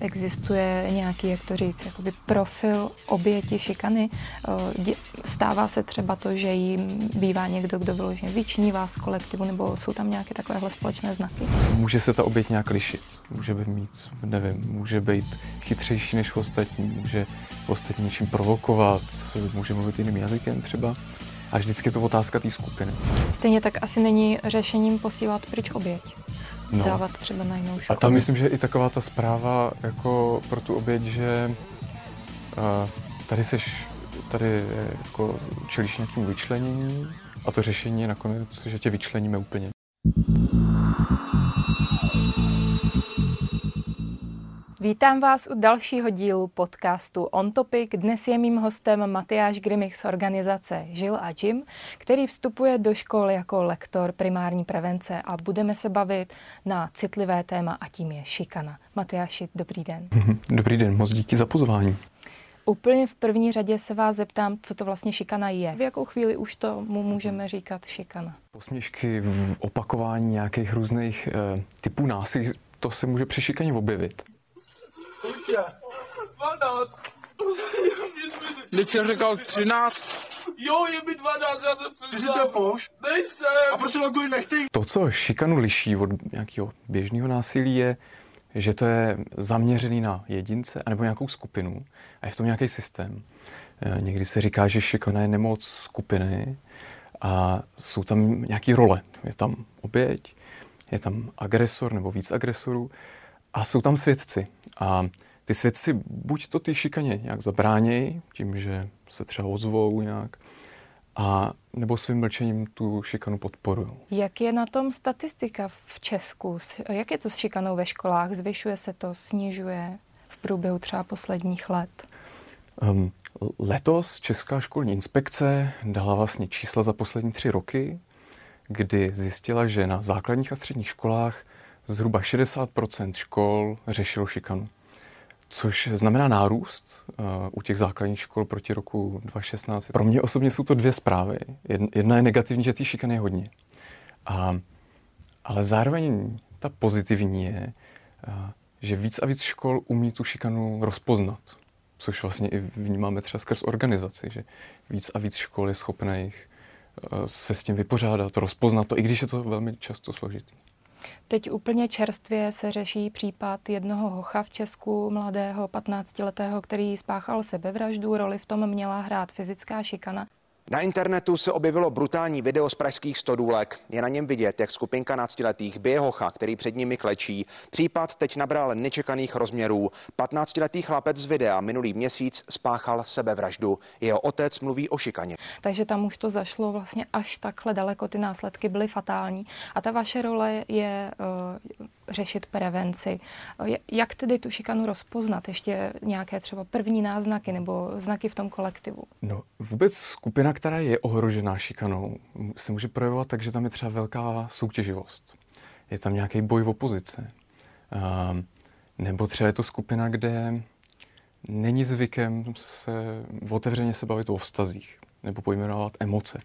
Existuje nějaký, jak to říct, jakoby profil oběti šikany? Eh, stává se třeba to, že jim bývá někdo, kdo vyloženě vyčnívá z kolektivu, nebo jsou tam nějaké takovéhle společné znaky? Může se ta oběť nějak lišit. Může být mít, nevím, může být chytřejší než ostatní, může ostatní něčím provokovat, může mluvit jiným jazykem třeba. A vždycky je to otázka té skupiny. Stejně tak asi není řešením posílat pryč oběť. No. Dávat třeba na jinou školu. A tam myslím, že i taková ta zpráva jako pro tu oběť, že uh, tady seš, tady jako čelíš nějakým vyčlenění a to řešení je nakonec, že tě vyčleníme úplně. Vítám vás u dalšího dílu podcastu On Topic. Dnes je mým hostem Matyáš Grimich z organizace Žil a Jim, který vstupuje do školy jako lektor primární prevence a budeme se bavit na citlivé téma a tím je šikana. Matyáši, dobrý den. Dobrý den, moc díky za pozvání. Úplně v první řadě se vás zeptám, co to vlastně šikana je. V jakou chvíli už to mu můžeme říkat šikana? Posměšky v opakování nějakých různých e, typů násilí, to se může při šikaně objevit. Kolik je? 12. Teď jsem říkal 13. Jo, je mi 12, já jsem přišel. Ty jsi to poš? Nejsem. A proč loguj nechty? To, co šikanu liší od nějakého běžného násilí, je, že to je zaměřený na jedince anebo nějakou skupinu a je v tom nějaký systém. Eh, někdy se říká, že šikana je nemoc skupiny a jsou tam nějaké role. Je tam oběť, je tam agresor nebo víc agresorů a jsou tam svědci. A ty svědci buď to ty šikaně nějak zabránějí, tím, že se třeba ozvou nějak, a nebo svým mlčením tu šikanu podporují. Jak je na tom statistika v Česku? Jak je to s šikanou ve školách? Zvyšuje se to, snižuje v průběhu třeba posledních let? Um, letos Česká školní inspekce dala vlastně čísla za poslední tři roky, kdy zjistila, že na základních a středních školách zhruba 60 škol řešilo šikanu. Což znamená nárůst uh, u těch základních škol proti roku 2016. Pro mě osobně jsou to dvě zprávy. Jedna je negativní, že ty šikany je hodně. A, ale zároveň ta pozitivní je, uh, že víc a víc škol umí tu šikanu rozpoznat. Což vlastně i vnímáme třeba skrz organizaci, že víc a víc škol je schopných uh, se s tím vypořádat, rozpoznat to, i když je to velmi často složitý. Teď úplně čerstvě se řeší případ jednoho hocha v Česku, mladého 15-letého, který spáchal sebevraždu. Roli v tom měla hrát fyzická šikana. Na internetu se objevilo brutální video z pražských stodůlek. Je na něm vidět, jak skupinka náctiletých bije hocha, který před nimi klečí. Případ teď nabral nečekaných rozměrů. 15-letý chlapec z videa minulý měsíc spáchal sebevraždu. Jeho otec mluví o šikaně. Takže tam už to zašlo vlastně až takhle daleko, ty následky byly fatální. A ta vaše role je uh, řešit prevenci. Jak tedy tu šikanu rozpoznat? Ještě nějaké třeba první náznaky nebo znaky v tom kolektivu? No, vůbec skupina, která je ohrožená šikanou, se může projevovat tak, že tam je třeba velká soutěživost. Je tam nějaký boj v opozice. A, nebo třeba je to skupina, kde není zvykem se otevřeně se bavit o vztazích nebo pojmenovat emoce.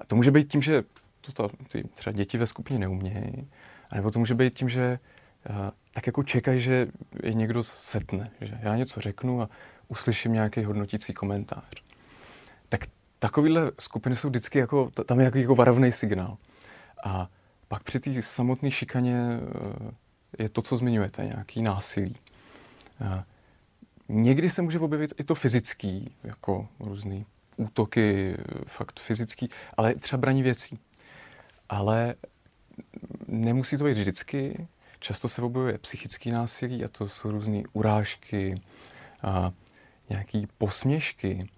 A to může být tím, že to ta, ty třeba děti ve skupině neumějí, a nebo to může být tím, že uh, tak jako čekají, že je někdo setne, že já něco řeknu a uslyším nějaký hodnotící komentář. Tak takovéhle skupiny jsou vždycky jako, tam je jako, jako varovný signál. A pak při té samotné šikaně uh, je to, co zmiňujete, nějaký násilí. Uh, někdy se může objevit i to fyzický, jako různý útoky, fakt fyzický, ale třeba braní věcí. Ale nemusí to být vždycky. Často se objevuje psychický násilí a to jsou různé urážky, a nějaký posměšky,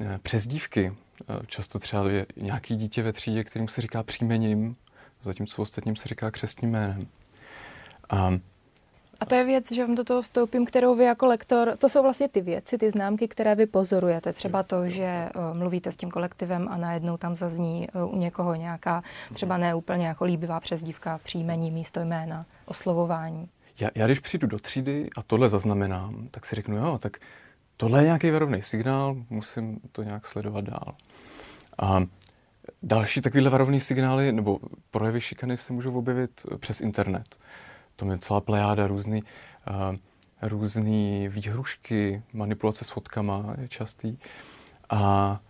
e, přezdívky. E, často třeba je nějaký dítě ve třídě, kterým se říká příjmením, zatímco ostatním se říká křestním jménem. A a to je věc, že vám do toho vstoupím, kterou vy jako lektor, to jsou vlastně ty věci, ty známky, které vy pozorujete. Třeba to, že uh, mluvíte s tím kolektivem a najednou tam zazní uh, u někoho nějaká třeba neúplně jako líbivá přezdívka, příjmení místo jména, oslovování. Já, já když přijdu do třídy a tohle zaznamenám, tak si řeknu, jo, tak tohle je nějaký varovný signál, musím to nějak sledovat dál. A další takovýhle varovný signály nebo projevy šikany se můžou objevit přes internet. To je celá plejáda různý, uh, různé výhrušky, manipulace s fotkama je častý. A, a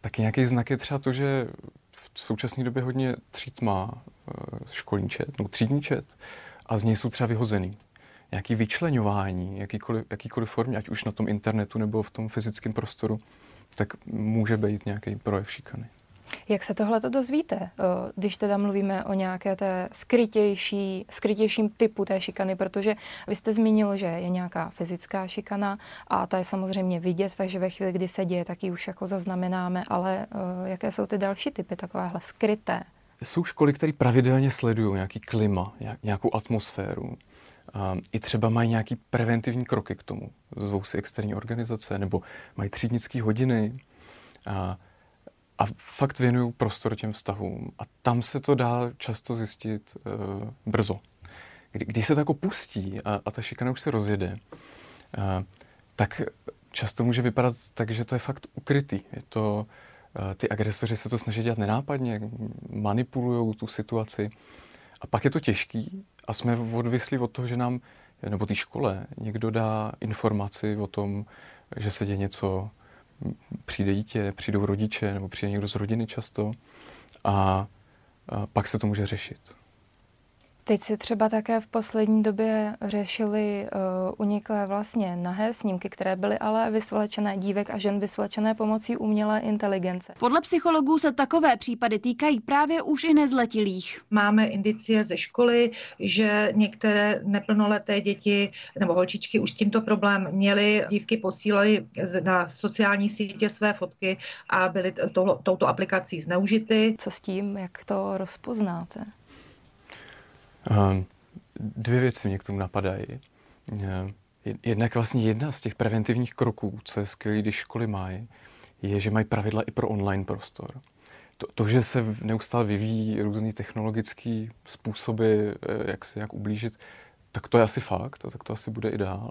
taky nějaký znak je třeba to, že v současné době hodně tříd má e, školní čet, no třídní čet a z něj jsou třeba vyhozený. Nějaký vyčlenování, jakýkoliv, jakýkoliv formě, ať už na tom internetu nebo v tom fyzickém prostoru, tak může být nějaký projev šikany. Jak se tohle to dozvíte, když teda mluvíme o nějaké té skrytější, skrytějším typu té šikany, protože vy jste zmínil, že je nějaká fyzická šikana a ta je samozřejmě vidět, takže ve chvíli, kdy se děje, tak ji už jako zaznamenáme, ale jaké jsou ty další typy takovéhle skryté? Jsou školy, které pravidelně sledují nějaký klima, nějakou atmosféru. I třeba mají nějaký preventivní kroky k tomu. Zvou si externí organizace nebo mají třídnické hodiny. A a fakt věnuju prostor těm vztahům. A tam se to dá často zjistit uh, brzo. Kdy, když se to jako pustí a, a ta šikana už se rozjede, uh, tak často může vypadat tak, že to je fakt ukrytý. Je to, uh, ty agresoři se to snaží dělat nenápadně, manipulují tu situaci. A pak je to těžký a jsme odvislí od toho, že nám, nebo té škole, někdo dá informaci o tom, že se děje něco přijde dítě, přijdou rodiče nebo přijde někdo z rodiny často a, a pak se to může řešit. Teď si třeba také v poslední době řešili uh, uniklé vlastně nahé snímky, které byly ale vysvlečené dívek a žen vysvlečené pomocí umělé inteligence. Podle psychologů se takové případy týkají právě už i nezletilých. Máme indicie ze školy, že některé neplnoleté děti nebo holčičky už s tímto problém měly. Dívky posílaly na sociální sítě své fotky a byly touto aplikací zneužity. Co s tím, jak to rozpoznáte? Ehm, dvě věci mě k tomu napadají. Ehm, jednak vlastně jedna z těch preventivních kroků, co je skvělé, když školy mají, je, že mají pravidla i pro online prostor. To, to že se neustále vyvíjí různé technologické způsoby, eh, jak se jak ublížit, tak to je asi fakt, a tak to asi bude i dál.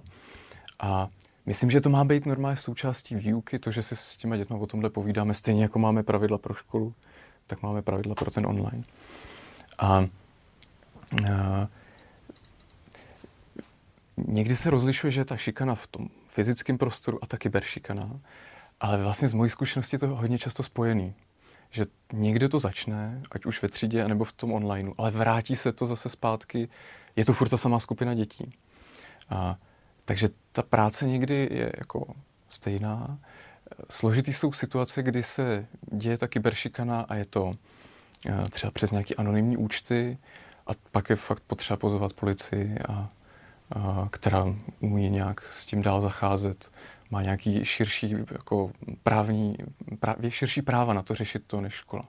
A myslím, že to má být normálně součástí výuky, to, že si s těma dětmi o tomhle povídáme, stejně jako máme pravidla pro školu, tak máme pravidla pro ten online. A někdy se rozlišuje, že je ta šikana v tom fyzickém prostoru a ta kyberšikana, ale vlastně z mojí zkušenosti je to hodně často spojený. Že někde to začne, ať už ve třídě, nebo v tom onlineu, ale vrátí se to zase zpátky, je to furt ta samá skupina dětí. A, takže ta práce někdy je jako stejná. Složitý jsou situace, kdy se děje ta kyberšikana a je to eh, třeba přes nějaké anonymní účty, a pak je fakt potřeba pozvat policii, a, a, která umí nějak s tím dál zacházet, má nějaký širší jako právní, právě širší práva na to řešit to než škola.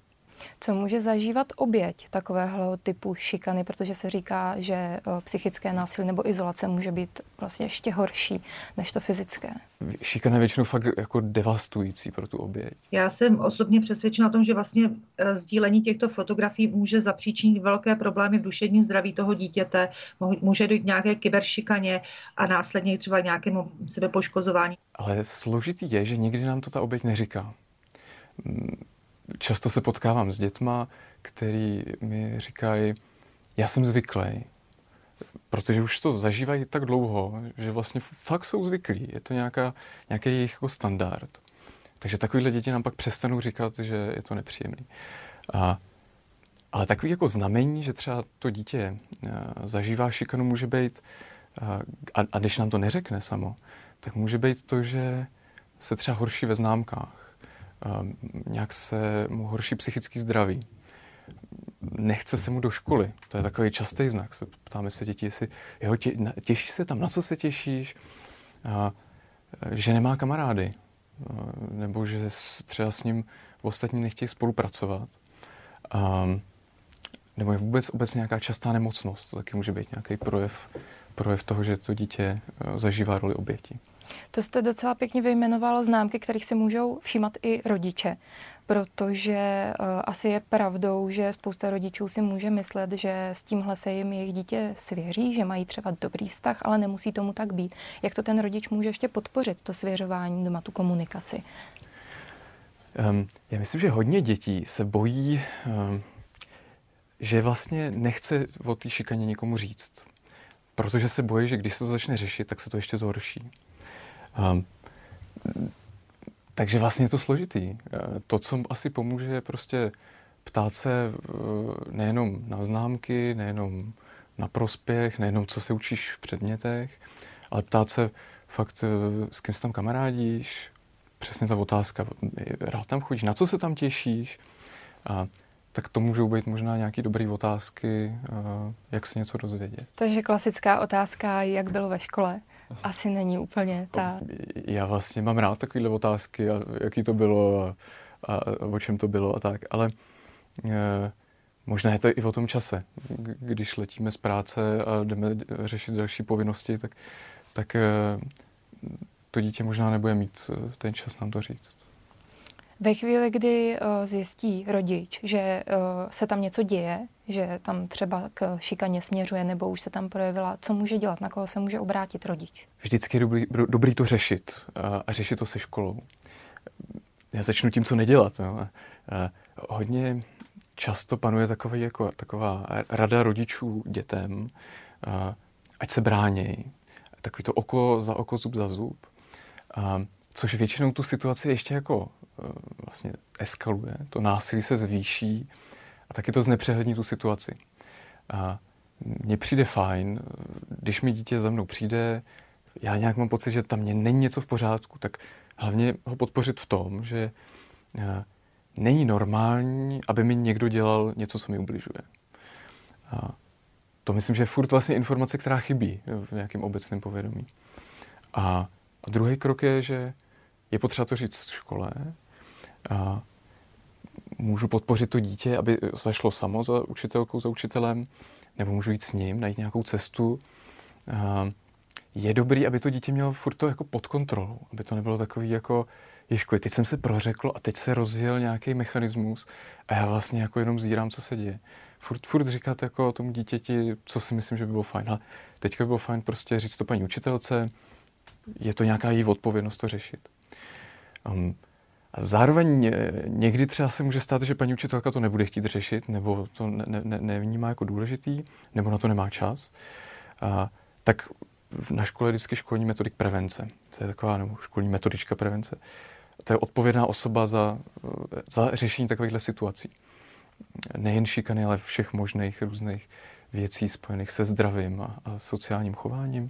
Co může zažívat oběť takového typu šikany, protože se říká, že eh, psychické násilí nebo izolace může být vlastně ještě horší než to fyzické? Šikana je většinou fakt jako devastující pro tu oběť. Já jsem osobně přesvědčena o tom, že vlastně eh, sdílení těchto fotografií může zapříčinit velké problémy v duševním zdraví toho dítěte, může dojít nějaké kyberšikaně a následně třeba nějakému sebepoškozování. Ale složitý je, že nikdy nám to ta oběť neříká často se potkávám s dětma, který mi říkají, já jsem zvyklý, protože už to zažívají tak dlouho, že vlastně fakt jsou zvyklí. Je to nějaká, nějaký jejich jako standard. Takže takovýhle děti nám pak přestanou říkat, že je to nepříjemný. A, ale takový jako znamení, že třeba to dítě eh, zažívá šikanu, může být, eh, a, a když nám to neřekne samo, tak může být to, že se třeba horší ve známkách nějak se mu horší psychický zdraví. Nechce se mu do školy. To je takový častý znak. Se ptáme se děti, jestli jo, tě, těšíš se tam, na co se těšíš? A, že nemá kamarády. A, nebo že třeba s ním ostatní nechtějí spolupracovat. A, nebo je vůbec obecně nějaká častá nemocnost. To taky může být nějaký projev, projev toho, že to dítě e, zažívá roli oběti. To jste docela pěkně vyjmenoval známky, kterých si můžou všímat i rodiče, protože uh, asi je pravdou, že spousta rodičů si může myslet, že s tímhle se jim jejich dítě svěří, že mají třeba dobrý vztah, ale nemusí tomu tak být. Jak to ten rodič může ještě podpořit, to svěřování doma, tu komunikaci? Um, já myslím, že hodně dětí se bojí, um, že vlastně nechce o té šikaně nikomu říct protože se bojí, že když se to začne řešit, tak se to ještě zhorší. Um, takže vlastně je to složitý. To, co asi pomůže, je prostě ptát se eh, nejenom na známky, nejenom na prospěch, nejenom co se učíš v předmětech, ale ptát se fakt, eh, s kým se tam kamarádíš, přesně ta otázka, rád tam chodíš, na co se tam těšíš, a tak to můžou být možná nějaké dobré otázky, jak se něco dozvědět. Takže klasická otázka, jak bylo ve škole, asi není úplně ta... Já vlastně mám rád takovéhle otázky, a jaký to bylo a, a o čem to bylo a tak, ale e, možná je to i o tom čase. Když letíme z práce a jdeme řešit další povinnosti, tak, tak e, to dítě možná nebude mít e, ten čas nám to říct. Ve chvíli, kdy zjistí rodič, že se tam něco děje, že tam třeba k šikaně směřuje nebo už se tam projevila, co může dělat, na koho se může obrátit rodič? Vždycky je dobrý, dobrý to řešit a, a řešit to se školou. Já začnu tím, co nedělat. No. A, hodně často panuje takový, jako, taková rada rodičů dětem, a, ať se bránějí. Takový to oko za oko, zub za zub. A, což většinou tu situaci ještě jako e, vlastně eskaluje. To násilí se zvýší a taky to znepřehlední tu situaci. A mně přijde fajn, když mi dítě za mnou přijde, já nějak mám pocit, že tam není něco v pořádku, tak hlavně ho podpořit v tom, že e, není normální, aby mi někdo dělal něco, co mi ubližuje. A to myslím, že je furt vlastně informace, která chybí v nějakém obecném povědomí. A, a druhý krok je, že je potřeba to říct v škole. A můžu podpořit to dítě, aby zašlo samo za učitelkou, za učitelem, nebo můžu jít s ním, najít nějakou cestu. Je dobrý, aby to dítě mělo furt to jako pod kontrolou, aby to nebylo takový jako, ježku, teď jsem se prořekl a teď se rozjel nějaký mechanismus a já vlastně jako jenom zírám, co se děje. Furt, furt říkat jako tomu dítěti, co si myslím, že by bylo fajn. Ale teďka by bylo fajn prostě říct to paní učitelce, je to nějaká její odpovědnost to řešit. Um, a zároveň eh, někdy třeba se může stát, že paní učitelka to nebude chtít řešit, nebo to ne, ne, nevnímá jako důležitý, nebo na to nemá čas. A, tak na škole vždycky školní metodik prevence. To je taková nebo školní metodička prevence. To je odpovědná osoba za, eh, za řešení takovýchhle situací. Nejen šikany, ale všech možných různých věcí spojených se zdravím a, a sociálním chováním.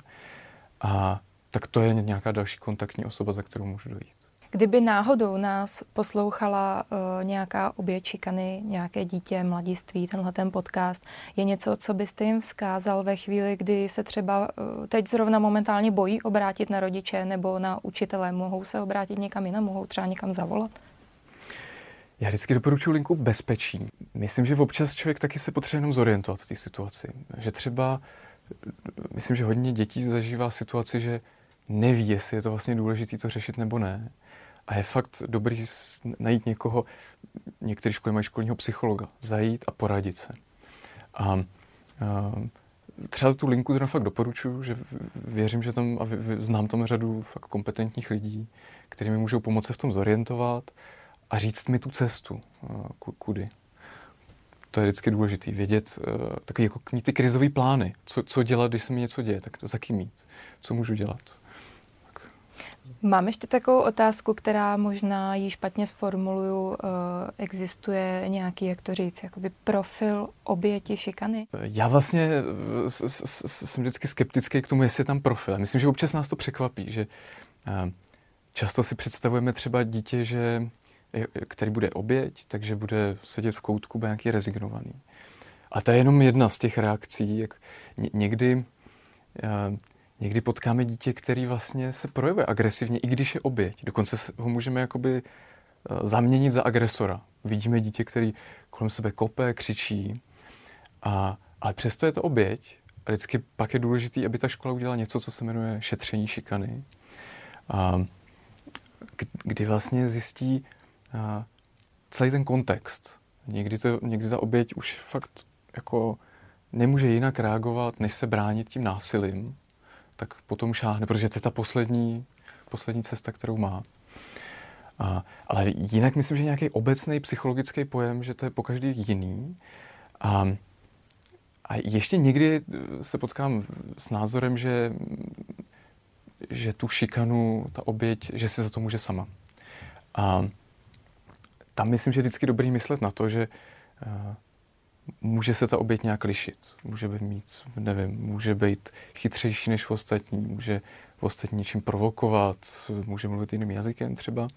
A tak to je nějaká další kontaktní osoba, za kterou můžu dojít. Kdyby náhodou nás poslouchala uh, nějaká oběť šikany, nějaké dítě, mladiství, tenhle ten podcast, je něco, co byste jim vzkázal ve chvíli, kdy se třeba uh, teď zrovna momentálně bojí obrátit na rodiče nebo na učitele, mohou se obrátit někam jinam, mohou třeba někam zavolat? Já vždycky doporučuji linku bezpečí. Myslím, že občas člověk taky se potřebuje jenom zorientovat v té situaci. Že třeba, myslím, že hodně dětí zažívá situaci, že neví, jestli je to vlastně důležité to řešit nebo ne. A je fakt dobrý najít někoho, některé školy mají školního psychologa, zajít a poradit se. A, a třeba tu linku zrovna fakt doporučuji, že věřím, že tam, a znám tam řadu fakt kompetentních lidí, kteří mi můžou pomoci v tom zorientovat a říct mi tu cestu, kudy. To je vždycky důležité, vědět, takový jako mít ty krizové plány, co, co dělat, když se mi něco děje, tak za kým mít, co můžu dělat. Mám ještě takovou otázku, která možná ji špatně sformuluju. Eh, existuje nějaký, jak to říct, jakoby profil oběti šikany? Já vlastně eh, jsem vždycky skeptický k tomu, jestli je tam profil. Myslím, že občas nás to překvapí, že eh, často si představujeme třeba dítě, že který bude oběť, takže bude sedět v koutku, bude nějaký rezignovaný. A to je jenom jedna z těch reakcí. Jak někdy někdy potkáme dítě, který vlastně se projevuje agresivně, i když je oběť. Dokonce ho můžeme jakoby eh, zaměnit za agresora. Vidíme dítě, který kolem sebe kope, křičí, a, ale přesto je to oběť. A vždycky pak je důležité, aby ta škola udělala něco, co se jmenuje šetření šikany. A, kdy vlastně zjistí a, celý ten kontext. Někdy, to, někdy ta oběť už fakt jako nemůže jinak reagovat, než se bránit tím násilím tak potom šáhne, protože to je ta poslední, poslední cesta, kterou má. A, ale jinak myslím, že nějaký obecný psychologický pojem, že to je po každý jiný. A, A ještě někdy se potkám s názorem, že, že tu šikanu, ta oběť, že si za to může sama. A tam myslím, že je vždycky dobrý myslet na to, že může se ta oběť nějak lišit. Může být mít, nevím, může být chytřejší než ostatní, může ostatní něčím provokovat, může mluvit jiným jazykem třeba.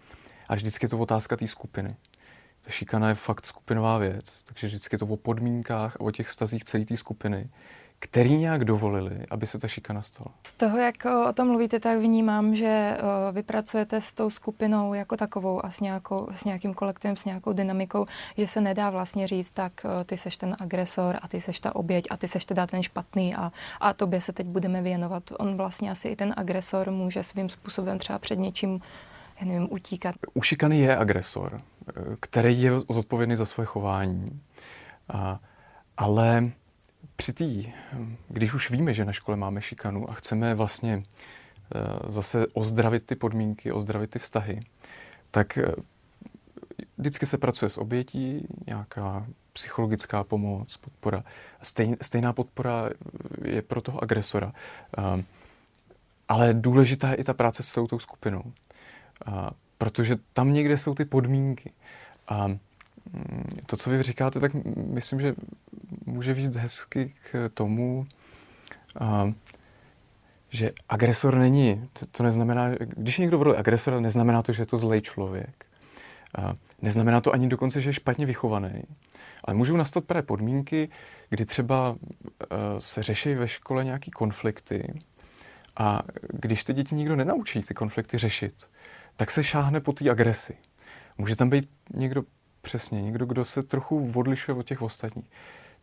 A vždycky je to otázka té skupiny. Ta šikana je fakt skupinová věc, takže vždycky je to o podmínkách a o těch stazích celé té skupiny který nějak dovolili, aby se ta šikana stala. Z toho, jak o tom mluvíte, tak vnímám, že vypracujete s tou skupinou jako takovou a s, nějakou, s nějakým kolektivem, s nějakou dynamikou, že se nedá vlastně říct, tak ty seš ten agresor a ty seš ta oběť a ty seš teda ten špatný a, a tobě se teď budeme věnovat. On vlastně asi i ten agresor může svým způsobem třeba před něčím já nevím, utíkat. U šikany je agresor, který je zodpovědný za svoje chování. A, ale při tý, když už víme, že na škole máme šikanu a chceme vlastně eh, zase ozdravit ty podmínky, ozdravit ty vztahy, tak eh, vždycky se pracuje s obětí, nějaká psychologická pomoc, podpora. Stejn, stejná podpora je pro toho agresora. Eh, ale důležitá je i ta práce s celou tou skupinou. Protože tam někde jsou ty podmínky. A mm, to, co vy říkáte, tak myslím, že může víc hezky k tomu, že agresor není, to, to neznamená, když někdo v roli agresora, neznamená to, že je to zlej člověk. Neznamená to ani dokonce, že je špatně vychovaný. Ale můžou nastat právě podmínky, kdy třeba se řeší ve škole nějaký konflikty a když ty děti nikdo nenaučí ty konflikty řešit, tak se šáhne po té agresi. Může tam být někdo přesně, někdo, kdo se trochu odlišuje od těch ostatních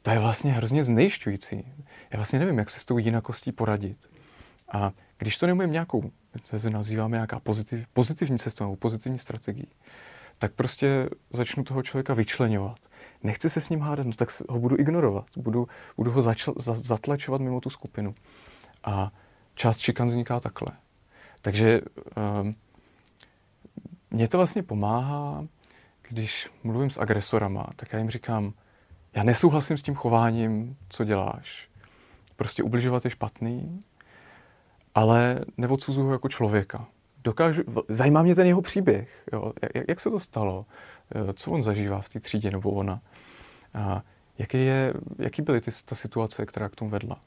to je vlastně hrozně znejišťující. Já vlastně nevím, jak se s tou jinakostí poradit. A když to neumím nějakou, to se nazýváme nějaká pozitiv, pozitivní cestou nebo pozitivní strategii, tak prostě začnu toho člověka vyčlenovat. Nechci se s ním hádat, no tak ho budu ignorovat. Budu, budu ho začl, za, zatlačovat mimo tu skupinu. A část šikan vzniká takhle. Takže um, mě to vlastně pomáhá, když mluvím s agresorama, tak já jim říkám, já nesouhlasím s tím chováním, co děláš. Prostě ubližovat je špatný, ale neodsuzuju ho jako člověka. Dokážu, zajímá mě ten jeho příběh. Jo? Jak, jak se to stalo? Co on zažívá v té třídě nebo ona? A jaký, je, jaký byly ty, ta situace, která k tomu vedla?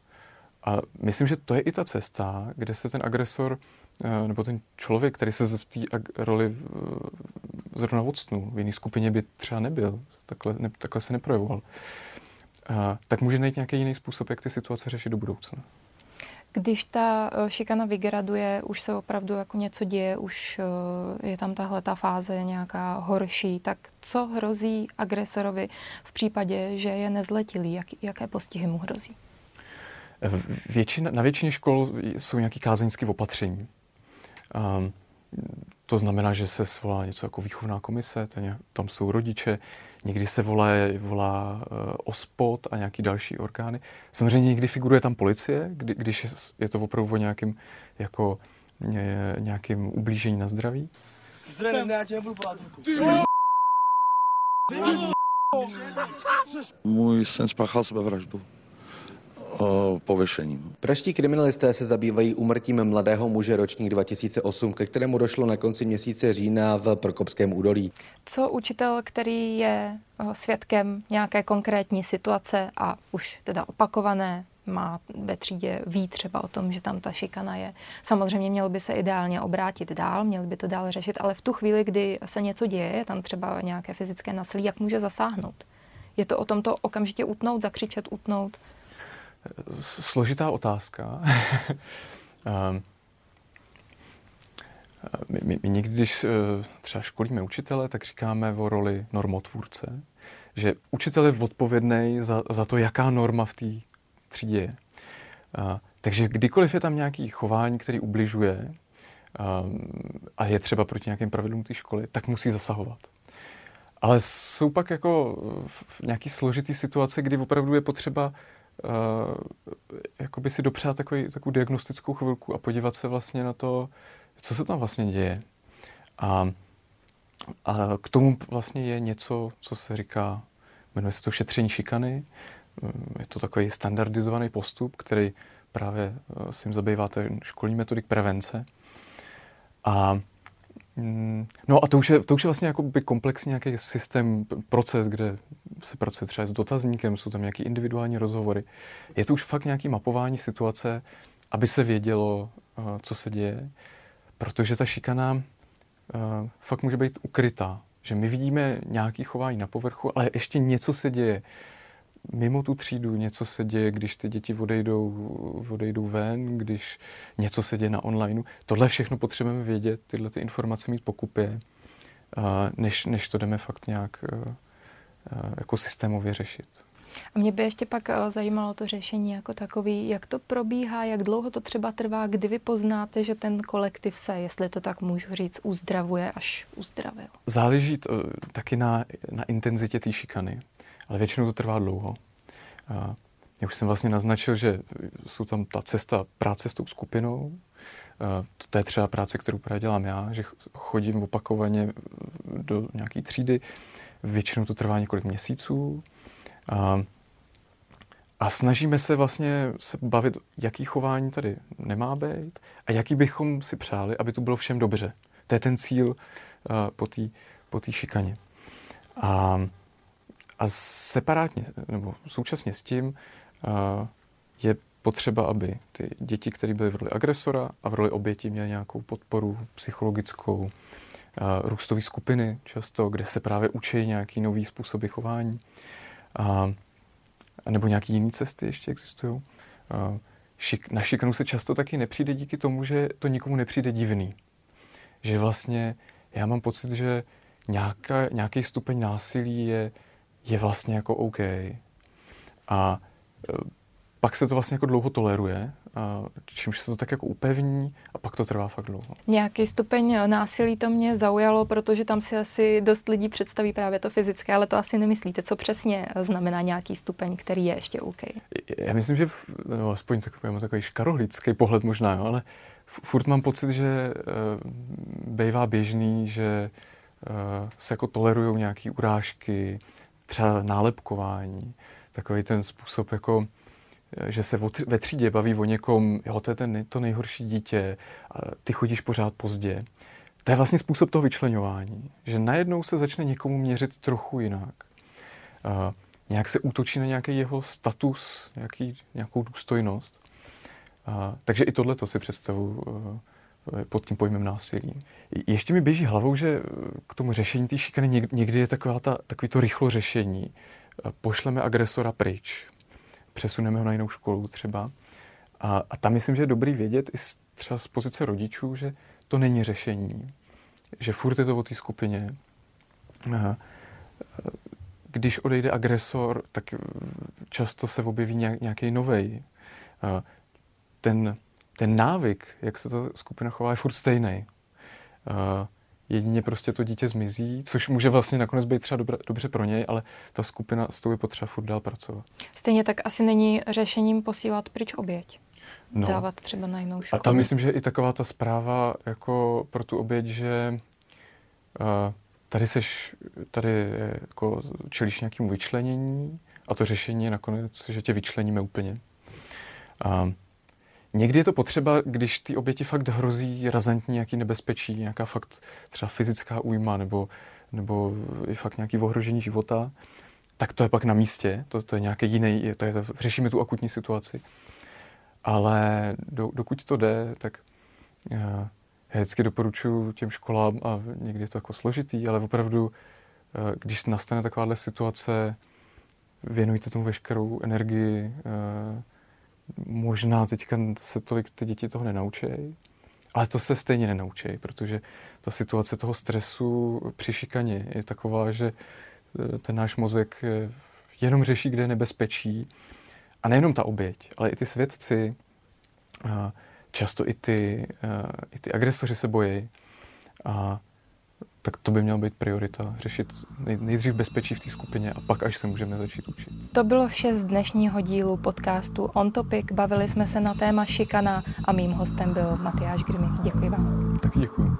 A myslím, že to je i ta cesta, kde se ten agresor nebo ten člověk, který se v té roli eh, zrovna odstnul, v jiné skupině by třeba nebyl, takhle, ne, takhle se neprojevoval, a, tak může najít nějaký jiný způsob, jak ty situace řešit do budoucna. Když ta eh, šikana vygraduje, už se opravdu jako něco děje, už je tam tahle ta fáze nějaká horší, tak co hrozí agresorovi v případě, že je nezletilý? Jak, jaké postihy mu hrozí? Většina, na většině škol jsou nějaké kázeňské opatření. Um, to znamená, že se svolá něco jako výchovná komise, ten, tam jsou rodiče, někdy se volá, volá uh, OSPOD a nějaký další orgány. Samozřejmě někdy figuruje tam policie, kdy, když je, je to opravdu o nějakým, jako, ně, nějakým ublížení na zdraví. Můj syn spáchal sebevraždu pověšením. Praští kriminalisté se zabývají umrtím mladého muže ročník 2008, ke kterému došlo na konci měsíce října v Prokopském údolí. Co učitel, který je svědkem nějaké konkrétní situace a už teda opakované, má ve třídě ví třeba o tom, že tam ta šikana je. Samozřejmě měl by se ideálně obrátit dál, měl by to dál řešit, ale v tu chvíli, kdy se něco děje, tam třeba nějaké fyzické násilí, jak může zasáhnout? Je to o tomto okamžitě utnout, zakřičet, utnout? Složitá otázka. Ehm, my, my, my někdy, když eh, třeba školíme učitele, tak říkáme o roli normotvůrce, že učitel je odpovědný za, za to, jaká norma v té třídě je. A, takže kdykoliv je tam nějaký chování, který ubližuje a, ehm, a je třeba proti nějakým pravidlům té školy, tak musí zasahovat. Ale jsou pak jako v nějaký složitý situace, kdy opravdu je potřeba uh, jakoby si dopřát takový, takovou diagnostickou chvilku a podívat se vlastně na to, co se tam vlastně děje. A, a k tomu vlastně je něco, co se říká, jmenuje se to šetření šikany, je to takový standardizovaný postup, který právě s tím zabývá ten školní metodik prevence. A No a to už je, to už je vlastně jako by komplexní nějaký systém, proces, kde se pracuje třeba s dotazníkem, jsou tam nějaké individuální rozhovory. Je to už fakt nějaký mapování situace, aby se vědělo, co se děje, protože ta šikana fakt může být ukrytá. Že my vidíme nějaký chování na povrchu, ale ještě něco se děje mimo tu třídu, něco se děje, když ty děti odejdou, odejdou ven, když něco se děje na onlineu. Tohle všechno potřebujeme vědět, tyhle ty informace mít pokupě, než, než to jdeme fakt nějak jako systémově řešit. A mě by ještě pak zajímalo to řešení jako takový, jak to probíhá, jak dlouho to třeba trvá, kdy vy poznáte, že ten kolektiv se, jestli to tak můžu říct, uzdravuje, až uzdravil. Záleží to taky na, na intenzitě té šikany ale většinou to trvá dlouho. A já už jsem vlastně naznačil, že jsou tam ta cesta práce s tou skupinou, to je třeba práce, kterou právě dělám já, že chodím opakovaně do nějaké třídy. Většinou to trvá několik měsíců. A, a snažíme se vlastně se bavit, jaký chování tady nemá být a jaký bychom si přáli, aby to bylo všem dobře. To je ten cíl po té po šikaně. A a separátně, nebo současně s tím uh, je potřeba, aby ty děti, které byly v roli agresora a v roli oběti, měly nějakou podporu psychologickou, uh, růstové skupiny často, kde se právě učí nějaký nový způsoby chování. Uh, nebo nějaké jiné cesty ještě existují. Uh, šik, na šikanu se často taky nepřijde díky tomu, že to nikomu nepřijde divný. Že vlastně já mám pocit, že nějaká, nějaký stupeň násilí je je vlastně jako OK. A e, pak se to vlastně jako dlouho toleruje, a čímž se to tak jako upevní a pak to trvá fakt dlouho. Nějaký stupeň násilí to mě zaujalo, protože tam si asi dost lidí představí právě to fyzické, ale to asi nemyslíte. Co přesně znamená nějaký stupeň, který je ještě OK? Já myslím, že v, no, aspoň takový, takový škarohlický pohled možná, jo, ale furt mám pocit, že uh, bývá běžný, že uh, se jako tolerují nějaké urážky, třeba nálepkování, takový ten způsob jako že se ve třídě baví o někom, jo, to je ten, to nejhorší dítě, a ty chodíš pořád pozdě. To je vlastně způsob toho vyčlenování, že najednou se začne někomu měřit trochu jinak. Uh, nějak se útočí na nějaký jeho status, nějaký, nějakou důstojnost. Uh, takže i tohle to si představu uh, pod tím pojmem násilí. Ještě mi běží hlavou, že k tomu řešení té šikany někdy je taková ta, takový to rychlo řešení. Pošleme agresora pryč, přesuneme ho na jinou školu třeba. A, a tam myslím, že je dobrý vědět i z, třeba z pozice rodičů, že to není řešení. Že furt je to o té skupině. A, když odejde agresor, tak často se objeví nějaký nový. Ten ten návyk, jak se ta skupina chová, je furt stejný. Uh, jedině prostě to dítě zmizí, což může vlastně nakonec být třeba dobře, dobře pro něj, ale ta skupina s tou je potřeba furt dál pracovat. Stejně tak asi není řešením posílat pryč oběť. No. Dávat třeba na jinou školu. A tam myslím, že i taková ta zpráva jako pro tu oběť, že uh, tady seš, tady jako čelíš nějakému vyčlenění a to řešení je nakonec, že tě vyčleníme úplně. Uh, Někdy je to potřeba, když ty oběti fakt hrozí razantní nějaký nebezpečí, nějaká fakt třeba fyzická újma nebo, nebo i fakt nějaký ohrožení života, tak to je pak na místě, to, to je nějaký jiný, to je, to, řešíme tu akutní situaci. Ale do, dokud to jde, tak eh, já vždycky doporučuji těm školám, a někdy je to jako složitý, ale opravdu, eh, když nastane takováhle situace, věnujte tomu veškerou energii, eh, možná teďka se tolik ty děti toho nenaučí, ale to se stejně nenaučí, protože ta situace toho stresu při šikaně je taková, že eh, ten náš mozek jenom řeší, kde je nebezpečí. A nejenom ta oběť, ale i ty svědci, často i ty, eh, i ty agresoři se bojí. A tak to by měla být priorita. Řešit nejdřív bezpečí v té skupině a pak až se můžeme začít učit. To bylo vše z dnešního dílu podcastu On Topic. Bavili jsme se na téma šikana a mým hostem byl Matyáš Grimy. Děkuji vám. Taky děkuji.